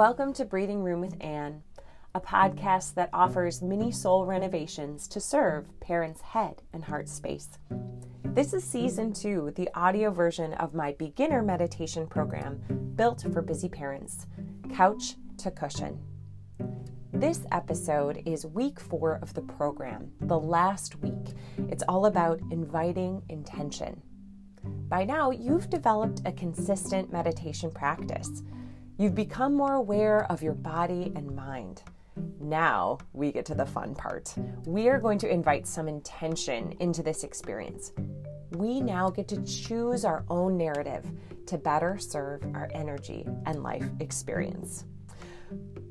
Welcome to Breathing Room with Anne, a podcast that offers mini soul renovations to serve parents' head and heart space. This is season two, the audio version of my beginner meditation program built for busy parents, Couch to Cushion. This episode is week four of the program, the last week. It's all about inviting intention. By now, you've developed a consistent meditation practice. You've become more aware of your body and mind. Now we get to the fun part. We are going to invite some intention into this experience. We now get to choose our own narrative to better serve our energy and life experience.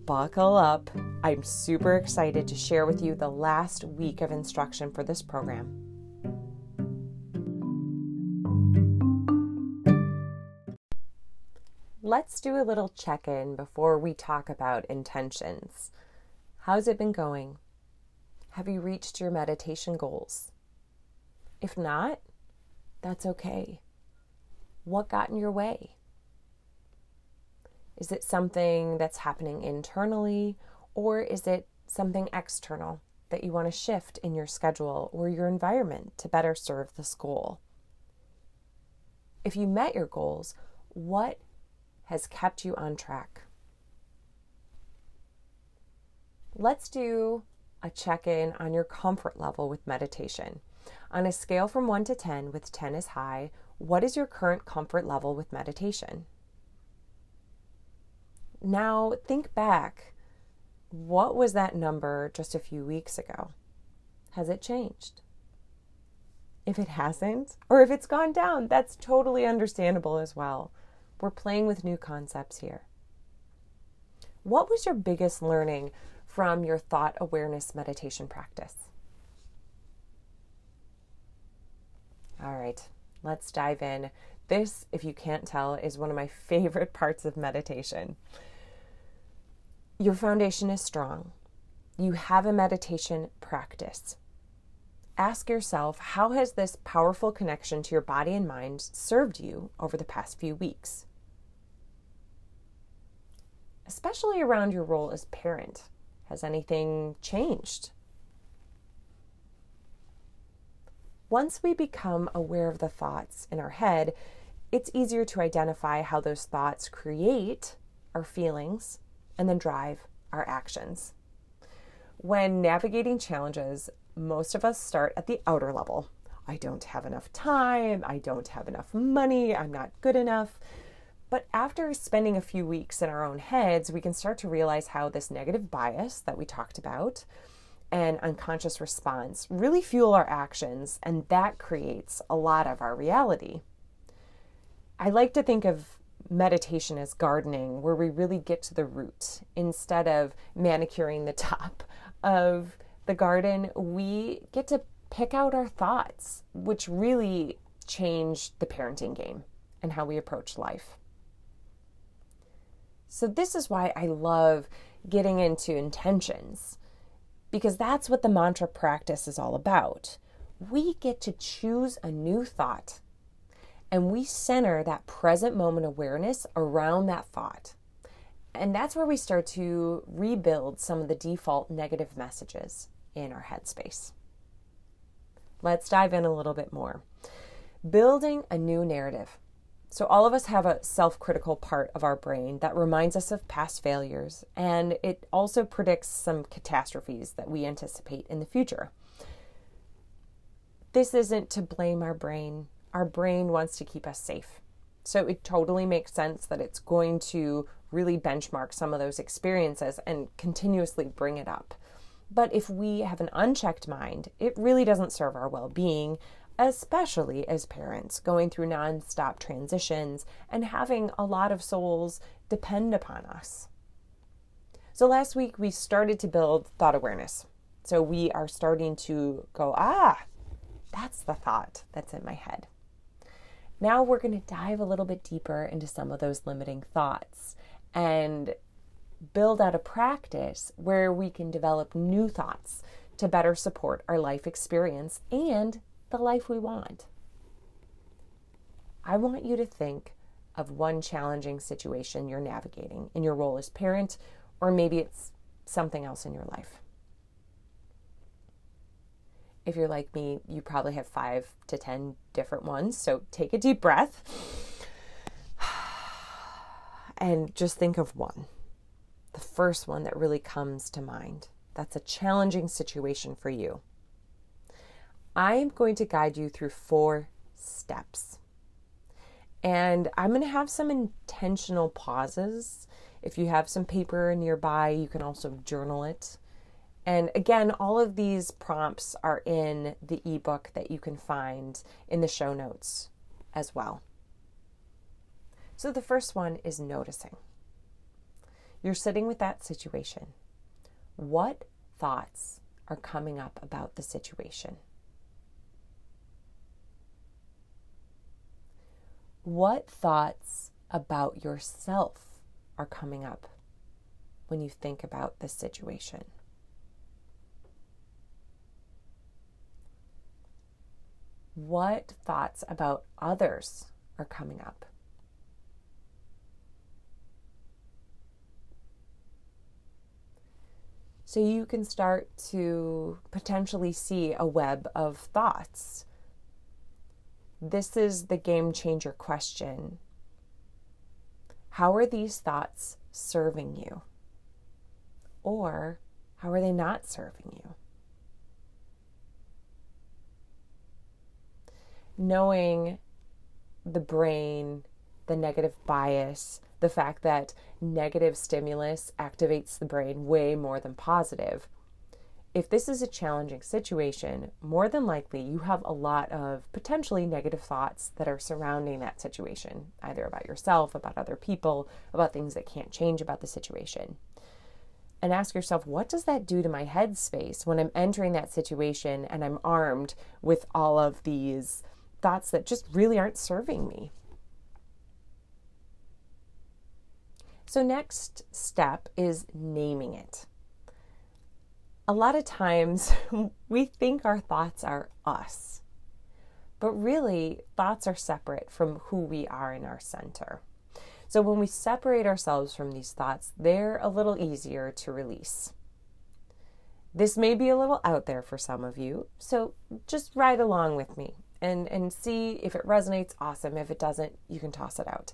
Buckle up. I'm super excited to share with you the last week of instruction for this program. Let's do a little check in before we talk about intentions. How's it been going? Have you reached your meditation goals? If not, that's okay. What got in your way? Is it something that's happening internally, or is it something external that you want to shift in your schedule or your environment to better serve this goal? If you met your goals, what has kept you on track. Let's do a check in on your comfort level with meditation. On a scale from 1 to 10, with 10 is high, what is your current comfort level with meditation? Now, think back. What was that number just a few weeks ago? Has it changed? If it hasn't, or if it's gone down, that's totally understandable as well. We're playing with new concepts here. What was your biggest learning from your thought awareness meditation practice? All right, let's dive in. This, if you can't tell, is one of my favorite parts of meditation. Your foundation is strong. You have a meditation practice. Ask yourself how has this powerful connection to your body and mind served you over the past few weeks? Especially around your role as parent. Has anything changed? Once we become aware of the thoughts in our head, it's easier to identify how those thoughts create our feelings and then drive our actions. When navigating challenges, most of us start at the outer level. I don't have enough time, I don't have enough money, I'm not good enough. But after spending a few weeks in our own heads, we can start to realize how this negative bias that we talked about and unconscious response really fuel our actions, and that creates a lot of our reality. I like to think of meditation as gardening, where we really get to the root instead of manicuring the top of the garden. We get to pick out our thoughts, which really change the parenting game and how we approach life. So, this is why I love getting into intentions, because that's what the mantra practice is all about. We get to choose a new thought and we center that present moment awareness around that thought. And that's where we start to rebuild some of the default negative messages in our headspace. Let's dive in a little bit more. Building a new narrative. So, all of us have a self critical part of our brain that reminds us of past failures, and it also predicts some catastrophes that we anticipate in the future. This isn't to blame our brain. Our brain wants to keep us safe. So, it totally makes sense that it's going to really benchmark some of those experiences and continuously bring it up. But if we have an unchecked mind, it really doesn't serve our well being especially as parents going through nonstop transitions and having a lot of souls depend upon us. So last week we started to build thought awareness. So we are starting to go, ah, that's the thought that's in my head. Now we're going to dive a little bit deeper into some of those limiting thoughts and build out a practice where we can develop new thoughts to better support our life experience and the life we want. I want you to think of one challenging situation you're navigating in your role as parent, or maybe it's something else in your life. If you're like me, you probably have five to 10 different ones. So take a deep breath and just think of one. The first one that really comes to mind. That's a challenging situation for you. I am going to guide you through four steps. And I'm going to have some intentional pauses. If you have some paper nearby, you can also journal it. And again, all of these prompts are in the ebook that you can find in the show notes as well. So the first one is noticing. You're sitting with that situation. What thoughts are coming up about the situation? What thoughts about yourself are coming up when you think about this situation? What thoughts about others are coming up? So you can start to potentially see a web of thoughts. This is the game changer question. How are these thoughts serving you? Or how are they not serving you? Knowing the brain, the negative bias, the fact that negative stimulus activates the brain way more than positive. If this is a challenging situation, more than likely you have a lot of potentially negative thoughts that are surrounding that situation, either about yourself, about other people, about things that can't change about the situation. And ask yourself, what does that do to my headspace when I'm entering that situation and I'm armed with all of these thoughts that just really aren't serving me? So, next step is naming it. A lot of times we think our thoughts are us, but really, thoughts are separate from who we are in our center. So, when we separate ourselves from these thoughts, they're a little easier to release. This may be a little out there for some of you, so just ride along with me and, and see if it resonates. Awesome. If it doesn't, you can toss it out.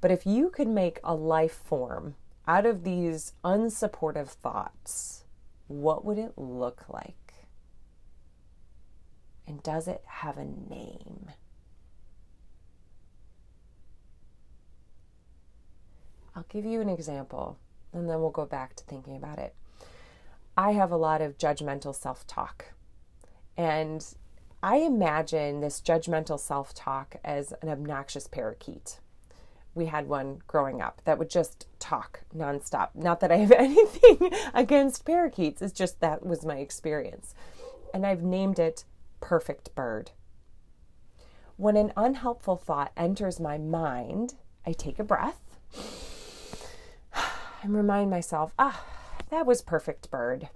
But if you could make a life form out of these unsupportive thoughts, what would it look like? And does it have a name? I'll give you an example and then we'll go back to thinking about it. I have a lot of judgmental self talk. And I imagine this judgmental self talk as an obnoxious parakeet we had one growing up that would just talk nonstop. Not that I have anything against parakeets, it's just that was my experience. And I've named it Perfect Bird. When an unhelpful thought enters my mind, I take a breath and remind myself, ah, that was Perfect Bird.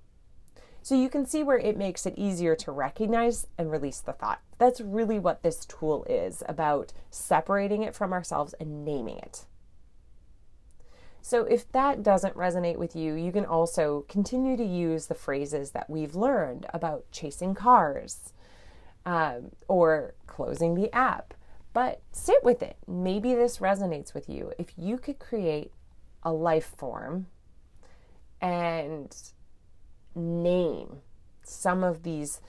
So you can see where it makes it easier to recognize and release the thought. That's really what this tool is about separating it from ourselves and naming it. So, if that doesn't resonate with you, you can also continue to use the phrases that we've learned about chasing cars um, or closing the app. But sit with it. Maybe this resonates with you. If you could create a life form and name some of these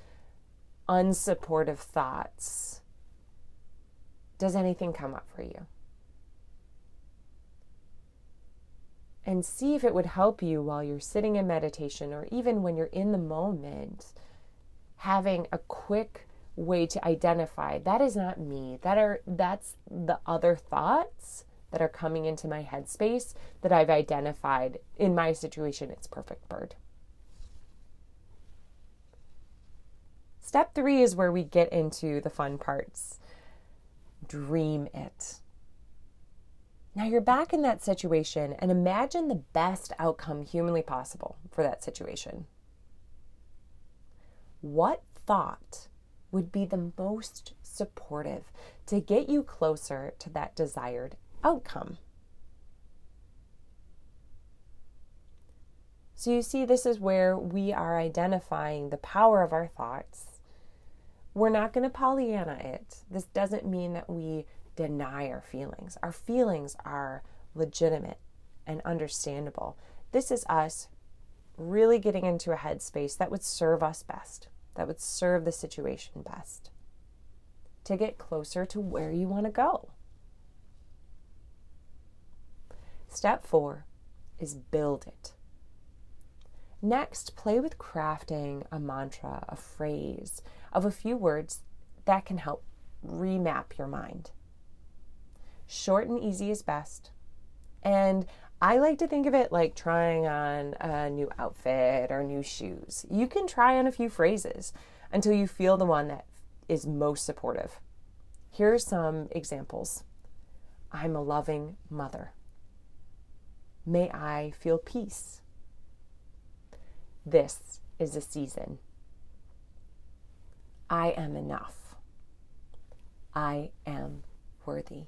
unsupportive thoughts, does anything come up for you? And see if it would help you while you're sitting in meditation or even when you're in the moment, having a quick way to identify that is not me. That are that's the other thoughts that are coming into my headspace that I've identified in my situation. It's perfect bird. Step three is where we get into the fun parts. Dream it. Now you're back in that situation and imagine the best outcome humanly possible for that situation. What thought would be the most supportive to get you closer to that desired outcome. So you see, this is where we are identifying the power of our thoughts. We're not going to Pollyanna it. This doesn't mean that we deny our feelings. Our feelings are legitimate and understandable. This is us really getting into a headspace that would serve us best, that would serve the situation best, to get closer to where you want to go. Step four is build it. Next, play with crafting a mantra, a phrase of a few words that can help remap your mind. Short and easy is best. And I like to think of it like trying on a new outfit or new shoes. You can try on a few phrases until you feel the one that is most supportive. Here are some examples I'm a loving mother. May I feel peace. This is a season. I am enough. I am worthy.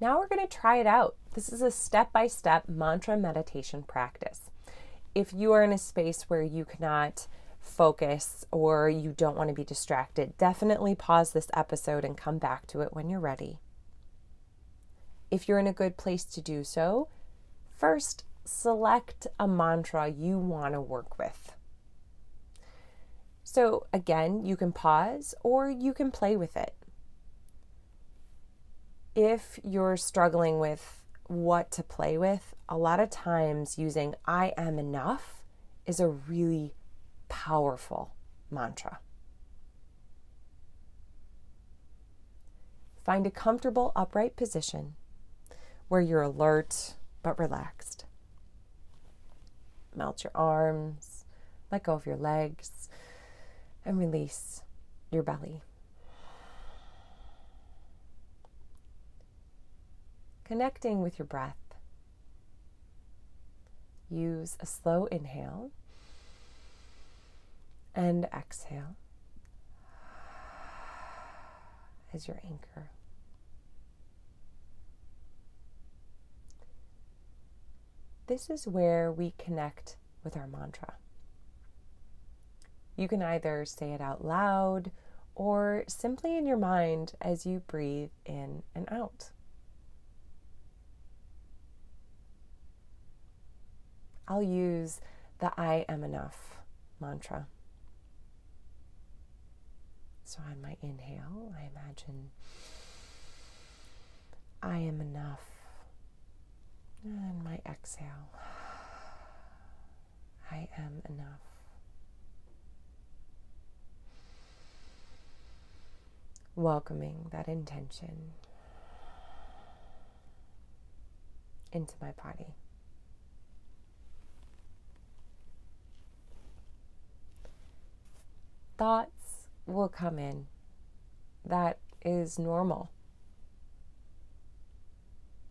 Now we're going to try it out. This is a step by step mantra meditation practice. If you are in a space where you cannot focus or you don't want to be distracted, definitely pause this episode and come back to it when you're ready. If you're in a good place to do so, first select a mantra you want to work with. So, again, you can pause or you can play with it. If you're struggling with what to play with, a lot of times using I am enough is a really powerful mantra. Find a comfortable upright position where you're alert but relaxed. Melt your arms, let go of your legs, and release your belly. Connecting with your breath. Use a slow inhale and exhale as your anchor. This is where we connect with our mantra. You can either say it out loud or simply in your mind as you breathe in and out. I'll use the I am enough mantra. So on my inhale, I imagine I am enough. And my exhale, I am enough. Welcoming that intention into my body. Thoughts will come in. That is normal.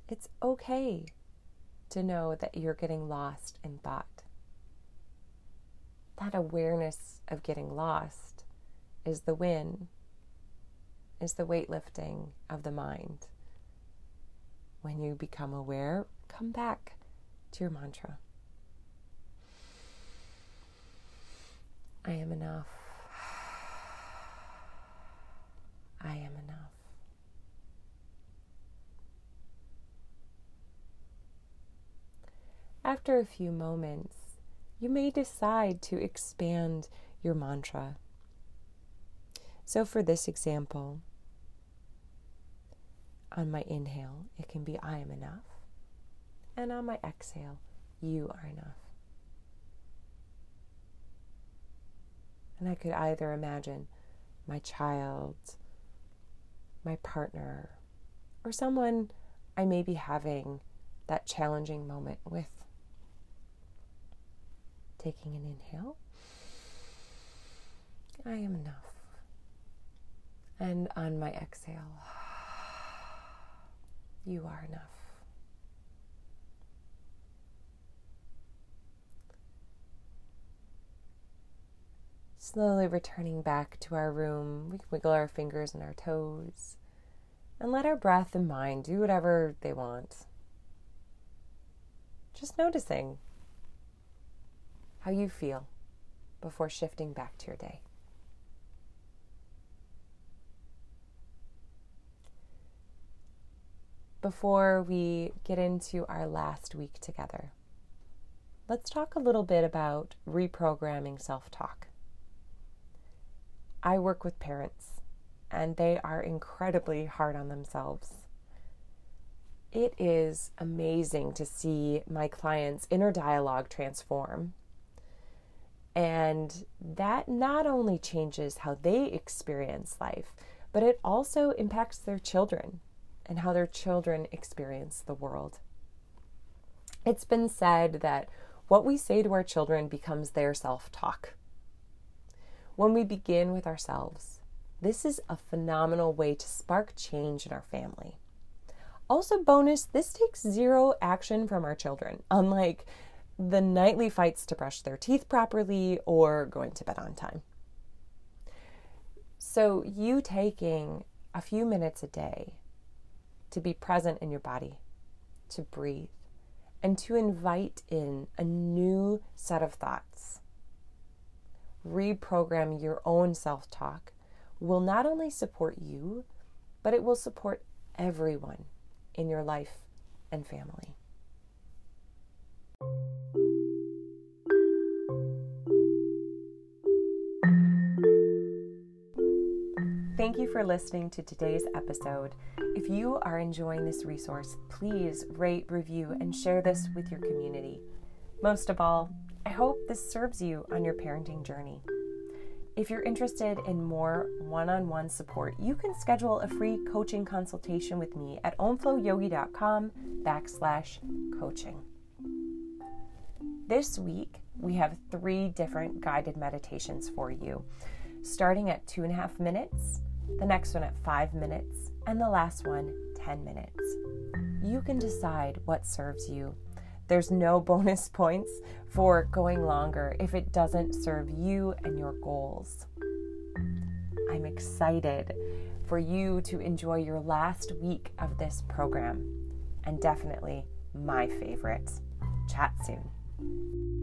It's okay to know that you're getting lost in thought. That awareness of getting lost is the win, is the weightlifting of the mind. When you become aware, come back to your mantra. I am enough. I am enough. After a few moments, you may decide to expand your mantra. So, for this example, on my inhale, it can be I am enough. And on my exhale, you are enough. And I could either imagine my child, my partner, or someone I may be having that challenging moment with. Taking an inhale. I am enough. And on my exhale, you are enough. slowly returning back to our room, we can wiggle our fingers and our toes and let our breath and mind do whatever they want. Just noticing how you feel before shifting back to your day. Before we get into our last week together, let's talk a little bit about reprogramming self talk. I work with parents, and they are incredibly hard on themselves. It is amazing to see my clients' inner dialogue transform. And that not only changes how they experience life, but it also impacts their children and how their children experience the world. It's been said that what we say to our children becomes their self talk. When we begin with ourselves, this is a phenomenal way to spark change in our family. Also, bonus, this takes zero action from our children, unlike the nightly fights to brush their teeth properly or going to bed on time. So, you taking a few minutes a day to be present in your body, to breathe, and to invite in a new set of thoughts. Reprogram your own self talk will not only support you, but it will support everyone in your life and family. Thank you for listening to today's episode. If you are enjoying this resource, please rate, review, and share this with your community. Most of all, I hope this serves you on your parenting journey. If you're interested in more one on one support, you can schedule a free coaching consultation with me at omflowyogi.com backslash coaching. This week, we have three different guided meditations for you, starting at two and a half minutes, the next one at five minutes, and the last one 10 minutes. You can decide what serves you. There's no bonus points for going longer if it doesn't serve you and your goals. I'm excited for you to enjoy your last week of this program and definitely my favorite. Chat soon.